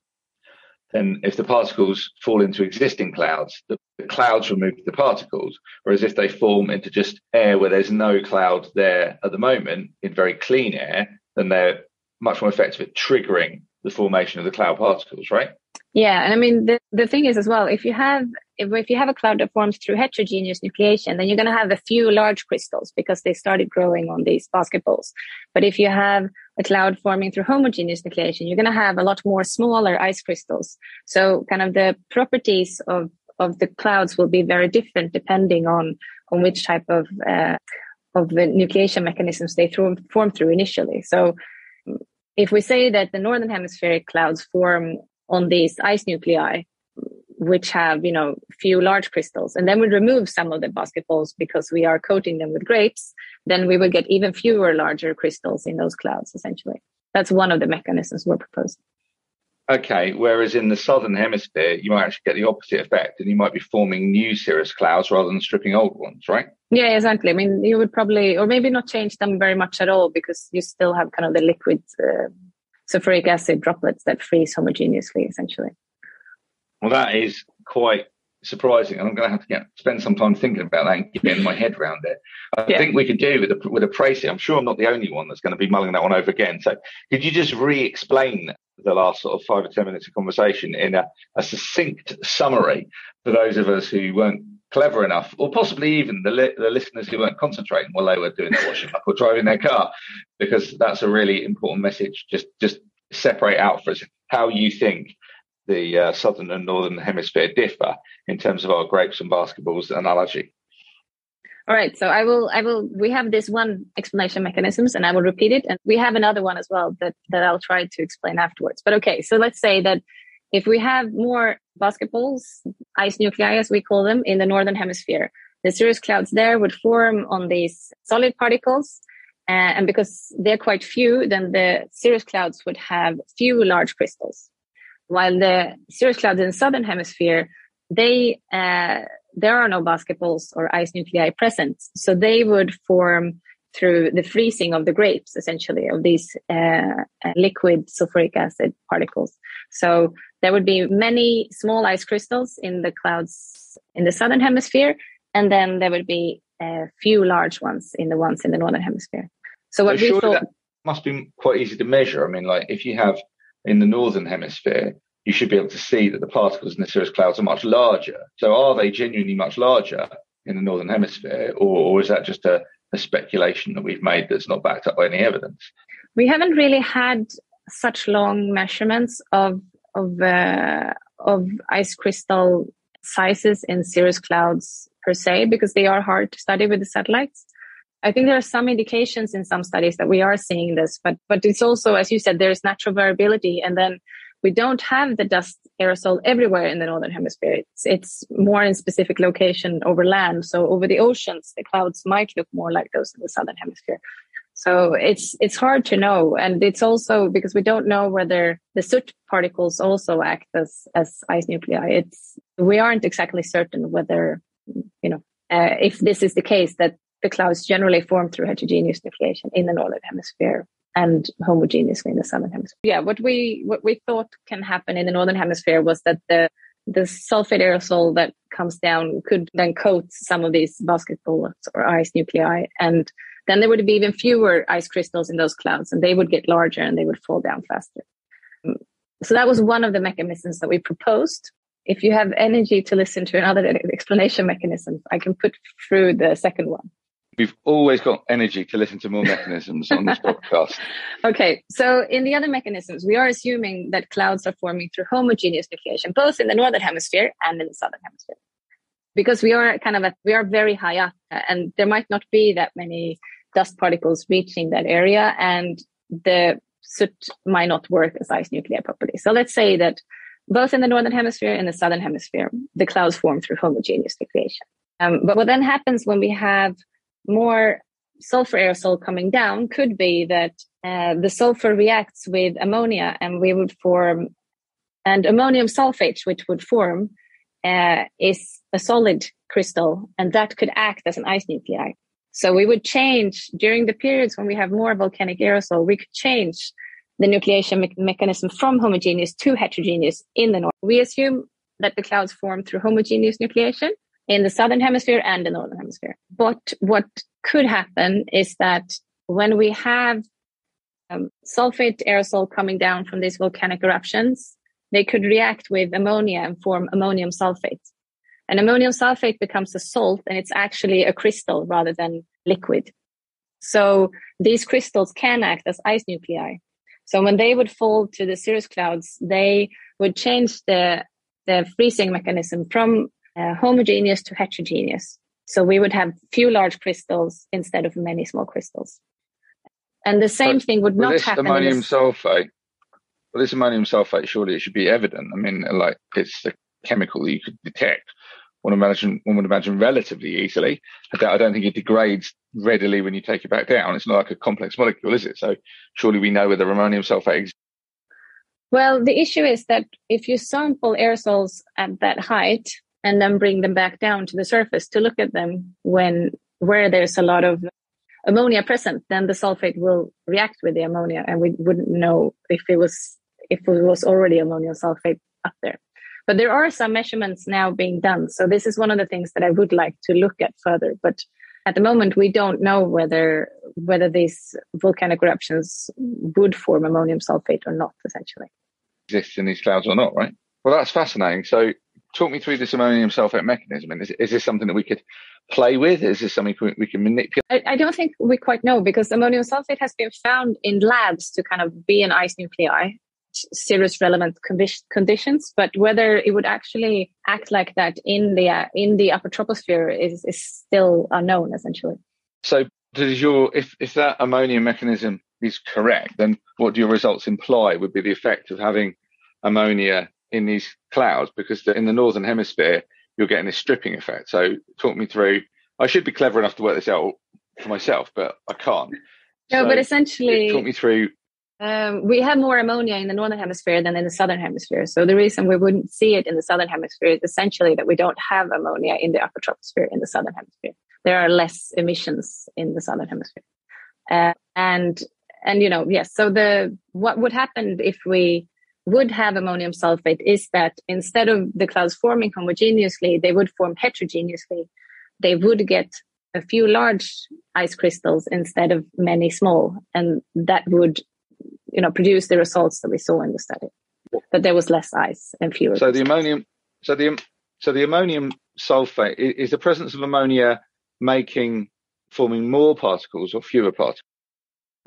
then if the particles fall into existing clouds, the, the, clouds remove the particles. Whereas if they form into just air where there's no cloud there at the moment, in very clean air, then they're much more effective at triggering the formation of the cloud particles, right? Yeah, and I mean the, the thing is as well, if you have if, if you have a cloud that forms through heterogeneous nucleation, then you're going to have a few large crystals because they started growing on these basketballs. But if you have a cloud forming through homogeneous nucleation, you're going to have a lot more smaller ice crystals. So kind of the properties of of the clouds will be very different depending on on which type of uh, of the nucleation mechanisms they th- form through initially. So if we say that the northern hemispheric clouds form on these ice nuclei which have you know few large crystals. And then we remove some of the basketballs because we are coating them with grapes. Then we will get even fewer larger crystals in those clouds essentially. That's one of the mechanisms we're proposing. Okay whereas in the southern hemisphere you might actually get the opposite effect and you might be forming new cirrus clouds rather than stripping old ones right? Yeah exactly. I mean you would probably or maybe not change them very much at all because you still have kind of the liquid uh, sulfuric acid droplets that freeze homogeneously, essentially. Well, that is quite surprising, and I'm going to have to get, spend some time thinking about that and getting my head around it. I yeah. think we could do with a with a Precis. I'm sure I'm not the only one that's going to be mulling that one over again. So, could you just re-explain the last sort of five or ten minutes of conversation in a, a succinct summary for those of us who weren't clever enough, or possibly even the, li- the listeners who weren't concentrating while they were doing their washing up or driving their car, because that's a really important message. Just just separate out for us how you think the uh, southern and northern hemisphere differ in terms of our grapes and basketballs analogy. All right, so I will, I will. We have this one explanation mechanisms, and I will repeat it, and we have another one as well that that I'll try to explain afterwards. But okay, so let's say that if we have more basketballs, ice nuclei as we call them, in the northern hemisphere, the cirrus clouds there would form on these solid particles, Uh, and because they're quite few, then the cirrus clouds would have few large crystals. While the cirrus clouds in the southern hemisphere, they uh, there are no basketballs or ice nuclei present, so they would form through the freezing of the grapes, essentially, of these uh, uh, liquid sulfuric acid particles. So there would be many small ice crystals in the clouds in the southern hemisphere, and then there would be a few large ones in the ones in the northern hemisphere. So what we thought must be quite easy to measure. I mean, like if you have in the northern hemisphere, you should be able to see that the particles in the cirrus clouds are much larger. So are they genuinely much larger in the northern hemisphere, or, or is that just a a speculation that we've made that's not backed up by any evidence. We haven't really had such long measurements of of uh, of ice crystal sizes in cirrus clouds per se because they are hard to study with the satellites. I think there are some indications in some studies that we are seeing this, but but it's also, as you said, there's natural variability, and then we don't have the dust aerosol everywhere in the northern hemisphere. It's, it's more in specific location over land. So over the oceans, the clouds might look more like those in the southern hemisphere. So it's it's hard to know, and it's also because we don't know whether the soot particles also act as as ice nuclei. It's we aren't exactly certain whether you know uh, if this is the case that the clouds generally form through heterogeneous nucleation in the northern hemisphere and homogeneously in the southern hemisphere. Yeah, what we what we thought can happen in the northern hemisphere was that the the sulfate aerosol that comes down could then coat some of these basketballs or ice nuclei, and then there would be even fewer ice crystals in those clouds, and they would get larger and they would fall down faster. Um, so that was one of the mechanisms that we proposed. If you have energy to listen to another explanation mechanism, I can put through the second one. We've always got energy to listen to more mechanisms on this podcast. Okay, so in the other mechanisms, we are assuming that clouds are forming through homogeneous nucleation, both in the northern hemisphere and in the southern hemisphere, because we are kind of at, we are very high up, and there might not be that many dust particles reaching that area, and the soot might not work as ice nuclei properly. So let's say that both in the northern hemisphere and the southern hemisphere, the clouds form through homogeneous nucleation. Um, but what then happens when we have more sulfur aerosol coming down could be that uh, the sulfur reacts with ammonia and we would form and ammonium sulfate which would form uh, is a solid crystal and that could act as an ice nuclei. So we would change during the periods when we have more volcanic aerosol we could change the nucleation me- mechanism from homogeneous to heterogeneous in the north. We assume that the clouds form through homogeneous nucleation in the southern hemisphere and the northern hemisphere. But what could happen is that when we have um, sulfate aerosol coming down from these volcanic eruptions, they could react with ammonia and form ammonium sulfate. And ammonium sulfate becomes a salt and it's actually a crystal rather than liquid. So these crystals can act as ice nuclei. So when they would fall to the cirrus clouds, they would change the, the freezing mechanism from uh, homogeneous to heterogeneous. So we would have few large crystals instead of many small crystals. And the same but thing would not this happen. Ammonium sulfate. Well, this ammonium sulfate, surely it should be evident. I mean, like it's a chemical that you could detect. One would imagine, one would imagine relatively easily. I don't, I don't think it degrades readily when you take it back down. It's not like a complex molecule, is it? So surely we know whether ammonium sulfate exists. Well, the issue is that if you sample aerosols at that height, and then bring them back down to the surface to look at them when where there's a lot of ammonia present, then the sulfate will react with the ammonia and we wouldn't know if it was if it was already ammonium sulfate up there. But there are some measurements now being done. So this is one of the things that I would like to look at further. But at the moment we don't know whether whether these volcanic eruptions would form ammonium sulfate or not, essentially. Exists in these clouds or not, right? Well, that's fascinating. So talk me through this ammonium sulfate mechanism. And is, is this something that we could play with? Is this something we can manipulate? I, I, don't think we quite know because ammonium sulfate has been found in labs to kind of be an ice nuclei, cirrus relevant conditions. But whether it would actually act like that in the uh, in the upper troposphere is is still unknown, essentially. So, does your if if that ammonium mechanism is correct, then what do your results imply would be the effect of having ammonia in these clouds because in the northern hemisphere you're getting this stripping effect. So talk me through. I should be clever enough to work this out for myself, but I can't. No, so but essentially, talk me through. Um, we have more ammonia in the northern hemisphere than in the southern hemisphere. So the reason we wouldn't see it in the southern hemisphere is essentially that we don't have ammonia in the upper troposphere in the southern hemisphere. There are less emissions in the southern hemisphere, uh, and and you know yes. So the what would happen if we would have ammonium sulfate is that instead of the clouds forming homogeneously, they would form heterogeneously. They would get a few large ice crystals instead of many small, and that would, you know, produce the results that we saw in the study. That there was less ice and fewer. So the ammonium, so the so the ammonium sulfate is the presence of ammonia making forming more particles or fewer particles.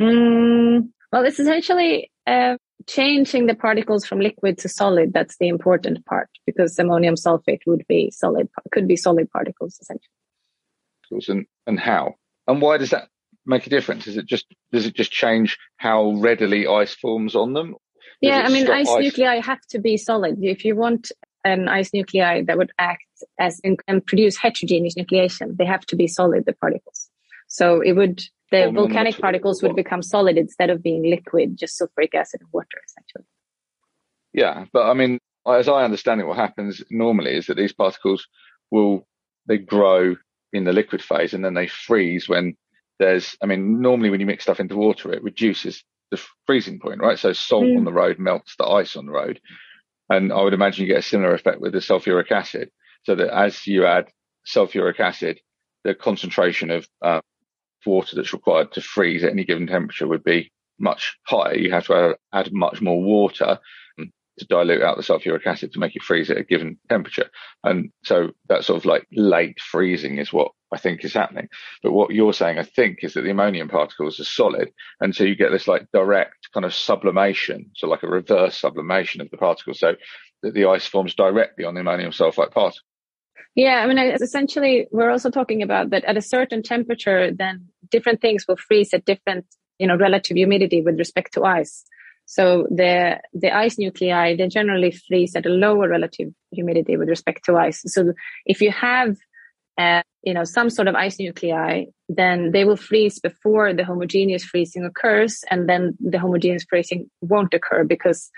Mm, well, it's essentially uh, changing the particles from liquid to solid. That's the important part because ammonium sulfate would be solid, could be solid particles essentially and, and how? And why does that make a difference? Is it just does it just change how readily ice forms on them? Yeah, I mean, ice, ice, nuclei have to be solid. If you want an ice nuclei that would act as and produce heterogeneous nucleation, they have to be solid. The particles. So it would the volcanic particles would become solid instead of being liquid, just sulfuric acid and water, essentially. Yeah, but I mean, as I understand it, what happens normally is that these particles will they grow in the liquid phase and then they freeze when there's, I mean, normally when you mix stuff into water, it reduces the freezing point, right? So salt mm. on the road melts the ice on the road. And I would imagine you get a similar effect with the sulfuric acid. So that as you add sulfuric acid, the concentration of uh, water that's required to freeze at any given temperature would be much higher. You have to add much more water um, to dilute out the sulfuric acid to make it freeze at a given temperature. And so that sort of like late freezing is what I think is happening. But what you're saying, I think, is that the ammonium particles are solid. And so you get this like direct kind of sublimation. So like a reverse sublimation of the particles. So that the ice forms directly on the ammonium sulfite particle. Yeah, I mean, essentially, we're also talking about that at a certain temperature, then different things will freeze at different, you know, relative humidity with respect to ice. So the the ice nuclei they generally freeze at a lower relative humidity with respect to ice. So if you have uh, you know some sort of ice nuclei, then they will freeze before the homogeneous freezing occurs, and then the homogeneous freezing won't occur because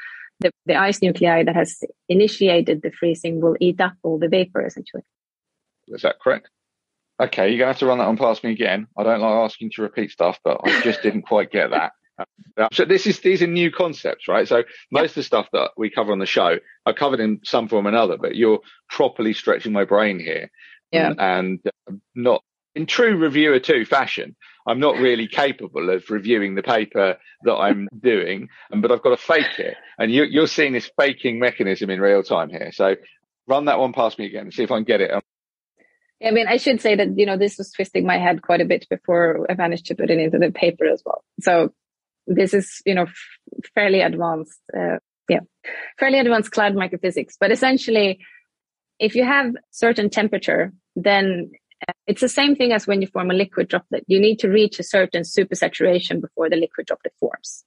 the, the ice nuclei that has initiated the freezing will eat up all the vapor essentially. Is that correct? Okay, you're gonna have to run that on past me again. I don't like asking to repeat stuff, but I just didn't quite get that. Um, so this is these are new concepts, right? So most of the stuff that we cover on the show, are covered in some form or another, but you're properly stretching my brain here. Yeah. And um, not in true reviewer two fashion, I'm not really capable of reviewing the paper that I'm doing, but I've got to fake it. And you, you're seeing this faking mechanism in real time here. So run that one past me again and see if I can get it. I mean, I should say that, you know, this was twisting my head quite a bit before I managed to put it into the paper as well. So this is you know fairly advanced uh, yeah fairly advanced cloud microphysics but essentially if you have certain temperature then it's the same thing as when you form a liquid droplet. You need to reach a certain supersaturation before the liquid droplet forms.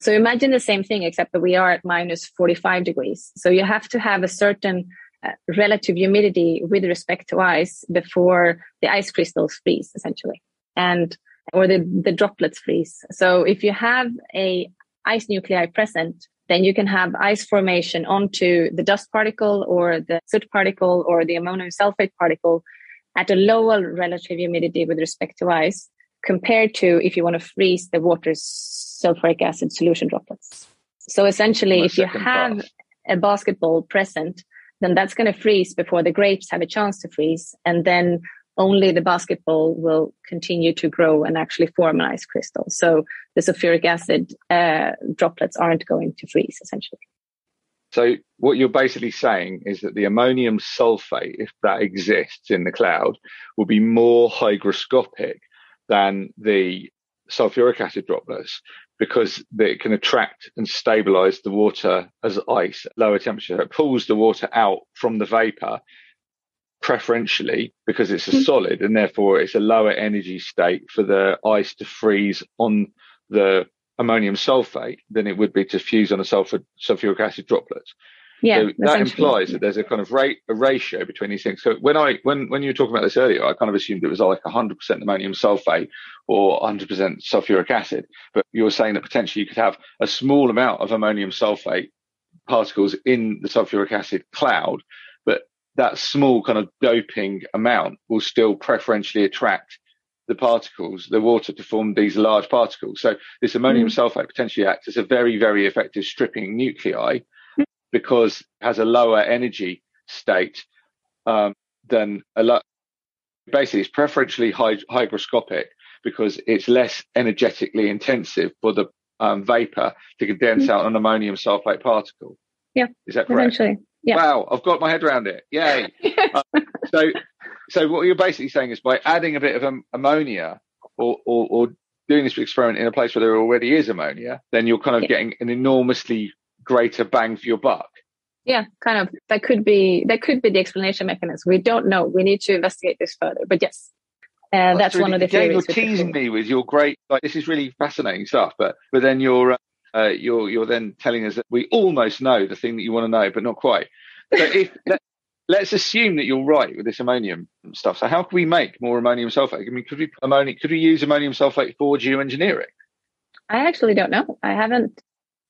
So imagine the same thing except that we are at minus 45 degrees. So you have to have a certain uh, relative humidity with respect to ice before the ice crystals freeze essentially and or the, the droplets freeze. So if you have a ice nuclei present, then you can have ice formation onto the dust particle or the soot particle or the ammonium sulfate particle at a lower relative humidity with respect to ice compared to if you want to freeze the water's sulfuric acid solution droplets. So essentially, if you have pass. a basketball present, then that's going to freeze before the grapes have a chance to freeze. And then only the basketball will continue to grow and actually form an ice crystal. So the sulfuric acid uh, droplets aren't going to freeze essentially. So what you're basically saying is that the ammonium sulfate, if that exists in the cloud, will be more hygroscopic than the sulfuric acid droplets because it can attract and stabilize the water as ice at lower temperature. It pulls the water out from the vapor preferentially because it's a mm-hmm. solid and therefore it's a lower energy state for the ice to freeze on the ammonium sulfate than it would be to fuse on a sulfur, sulfuric acid droplets. Yeah, so that implies that there's a kind of rate a ratio between these things. So when I when when you were talking about this earlier, I kind of assumed it was like 100% ammonium sulfate or 100% sulfuric acid. But you were saying that potentially you could have a small amount of ammonium sulfate particles in the sulfuric acid cloud, but that small kind of doping amount will still preferentially attract the particles, the water to form these large particles. So this ammonium mm. sulfate potentially acts as a very, very effective stripping nuclei because it has a lower energy state um, than a lot. Basically, it's preferentially hygroscopic because it's less energetically intensive for the um, vapor to condense mm-hmm. out an ammonium sulfate particle. Yeah, is that correct? Eventually, yeah. Wow, I've got my head around it. Yay! uh, so, so what you're basically saying is by adding a bit of um, ammonia or, or, or doing this experiment in a place where there already is ammonia, then you're kind of yeah. getting an enormously greater bang for your buck. Yeah, kind of. That could be that could be the explanation mechanism. We don't know. We need to investigate this further. But yes, uh, that's, that's really, one of the again, You're teasing me with your great. Like this is really fascinating stuff. But but then you're uh, you're you're then telling us that we almost know the thing that you want to know, but not quite. So if let's assume that you're right with this ammonium stuff. So how can we make more ammonium sulfate? I mean, could we ammonium, could we use ammonium sulfate for geoengineering? I actually don't know. I haven't,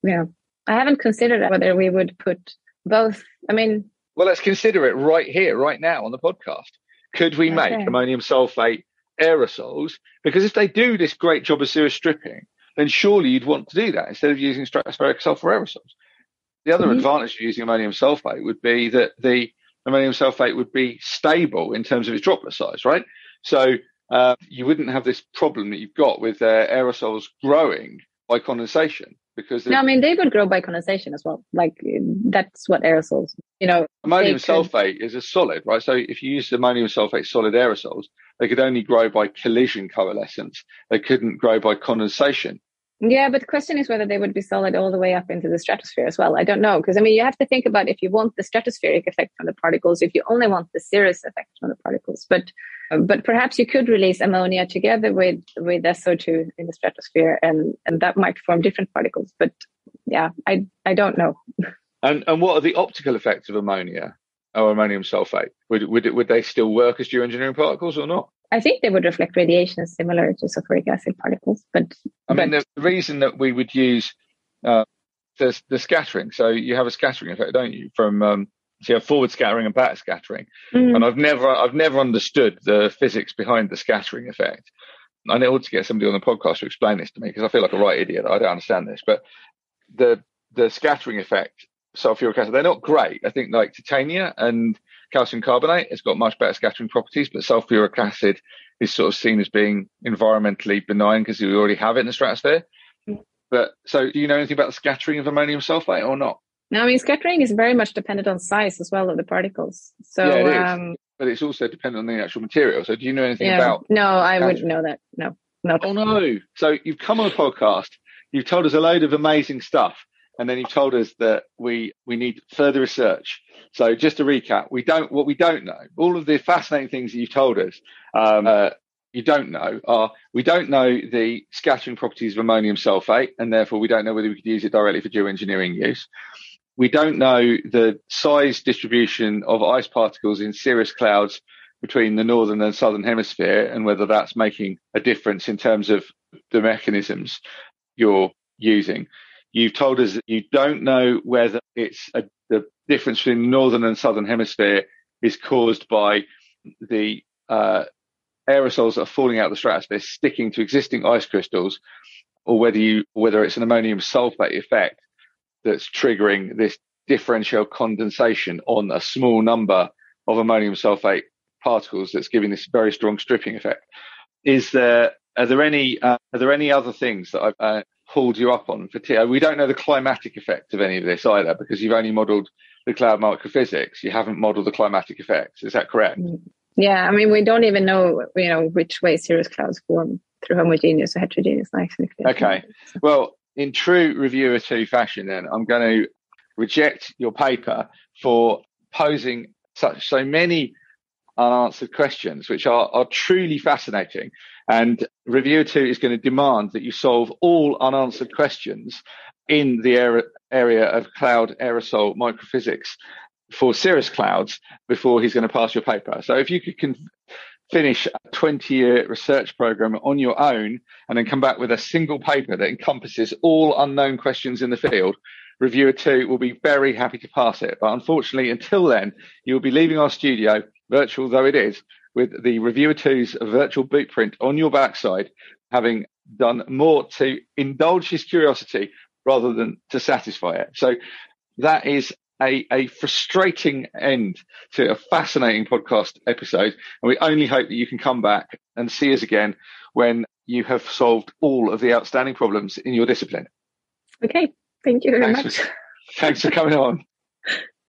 you know, I haven't considered whether we would put both. I mean, well, let's consider it right here, right now on the podcast. Could we okay. make ammonium sulfate aerosols? Because if they do this great job of sewage stripping, then surely you'd want to do that instead of using stratospheric sulfur aerosols. The other mm-hmm. advantage of using ammonium sulfate would be that the ammonium sulfate would be stable in terms of its droplet size, right? So uh, you wouldn't have this problem that you've got with uh, aerosols growing by condensation because no, I mean they would grow by condensation as well. Like that's what aerosols, you know. Ammonium sulfate is a solid, right? So if you use ammonium sulfate solid aerosols, they could only grow by collision coalescence. They couldn't grow by condensation. Yeah, but the question is whether they would be solid all the way up into the stratosphere as well. I don't know because I mean you have to think about if you want the stratospheric effect from the particles, if you only want the cirrus effect from the particles. But but perhaps you could release ammonia together with with SO2 in the stratosphere, and and that might form different particles. But yeah, I I don't know. And and what are the optical effects of ammonia ammonium sulfate? Would would it, would they still work as geoengineering particles or not? I think they would reflect radiation similar to sulfuric acid particles. But I mean, the, the reason that we would use uh, the the scattering. So you have a scattering effect, don't you? From um, so you have forward scattering and back scattering, mm. and I've never I've never understood the physics behind the scattering effect. I need to get somebody on the podcast to explain this to me because I feel like a right idiot. I don't understand this, but the the scattering effect, sulfuric acid, they're not great. I think like titania and calcium carbonate has got much better scattering properties, but sulfuric acid is sort of seen as being environmentally benign because we already have it in the stratosphere. But so, do you know anything about the scattering of ammonium sulfate or not? No, I mean scattering is very much dependent on size as well of the particles. So, yeah, um, but it's also dependent on the actual material. So, do you know anything yeah, about? No, I wouldn't know that. No, no. Oh no! So you've come on a podcast. You've told us a load of amazing stuff, and then you've told us that we we need further research. So, just to recap, we don't what we don't know. All of the fascinating things that you've told us. Um, uh, you don't know are we don't know the scattering properties of ammonium sulfate, and therefore we don't know whether we could use it directly for geoengineering use we don't know the size distribution of ice particles in cirrus clouds between the northern and southern hemisphere and whether that's making a difference in terms of the mechanisms you're using. You've told us that you don't know whether it's a, the difference between northern and southern hemisphere is caused by the uh, aerosols that are falling out of the stratosphere sticking to existing ice crystals, or whether you whether it's an ammonium sulfate effect that's triggering this differential condensation on a small number of ammonium sulfate particles that's giving this very strong stripping effect. Is there are there any uh, are there any other things that I've uh, pulled you up on for T? We don't know the climatic effect of any of this either because you've only modelled the cloud microphysics. You haven't modelled the climatic effects. Is that correct? Mm. Yeah, I mean we don't even know you know which way cirrus clouds form through homogeneous or heterogeneous Okay. Well, in true reviewer two fashion, then I'm going to reject your paper for posing such so many unanswered questions, which are, are truly fascinating. And reviewer two is going to demand that you solve all unanswered questions in the area of cloud aerosol microphysics for cirrus clouds before he's going to pass your paper. So if you could finish a 20 year research program on your own and then come back with a single paper that encompasses all unknown questions in the field, reviewer two will be very happy to pass it. But unfortunately, until then, you'll be leaving our studio, virtual though it is, with the reviewer two's virtual boot print on your backside, having done more to indulge his curiosity rather than to satisfy it. So that is a, a frustrating end to a fascinating podcast episode. And we only hope that you can come back and see us again when you have solved all of the outstanding problems in your discipline. Okay. Thank you very thanks much. For, thanks for coming on.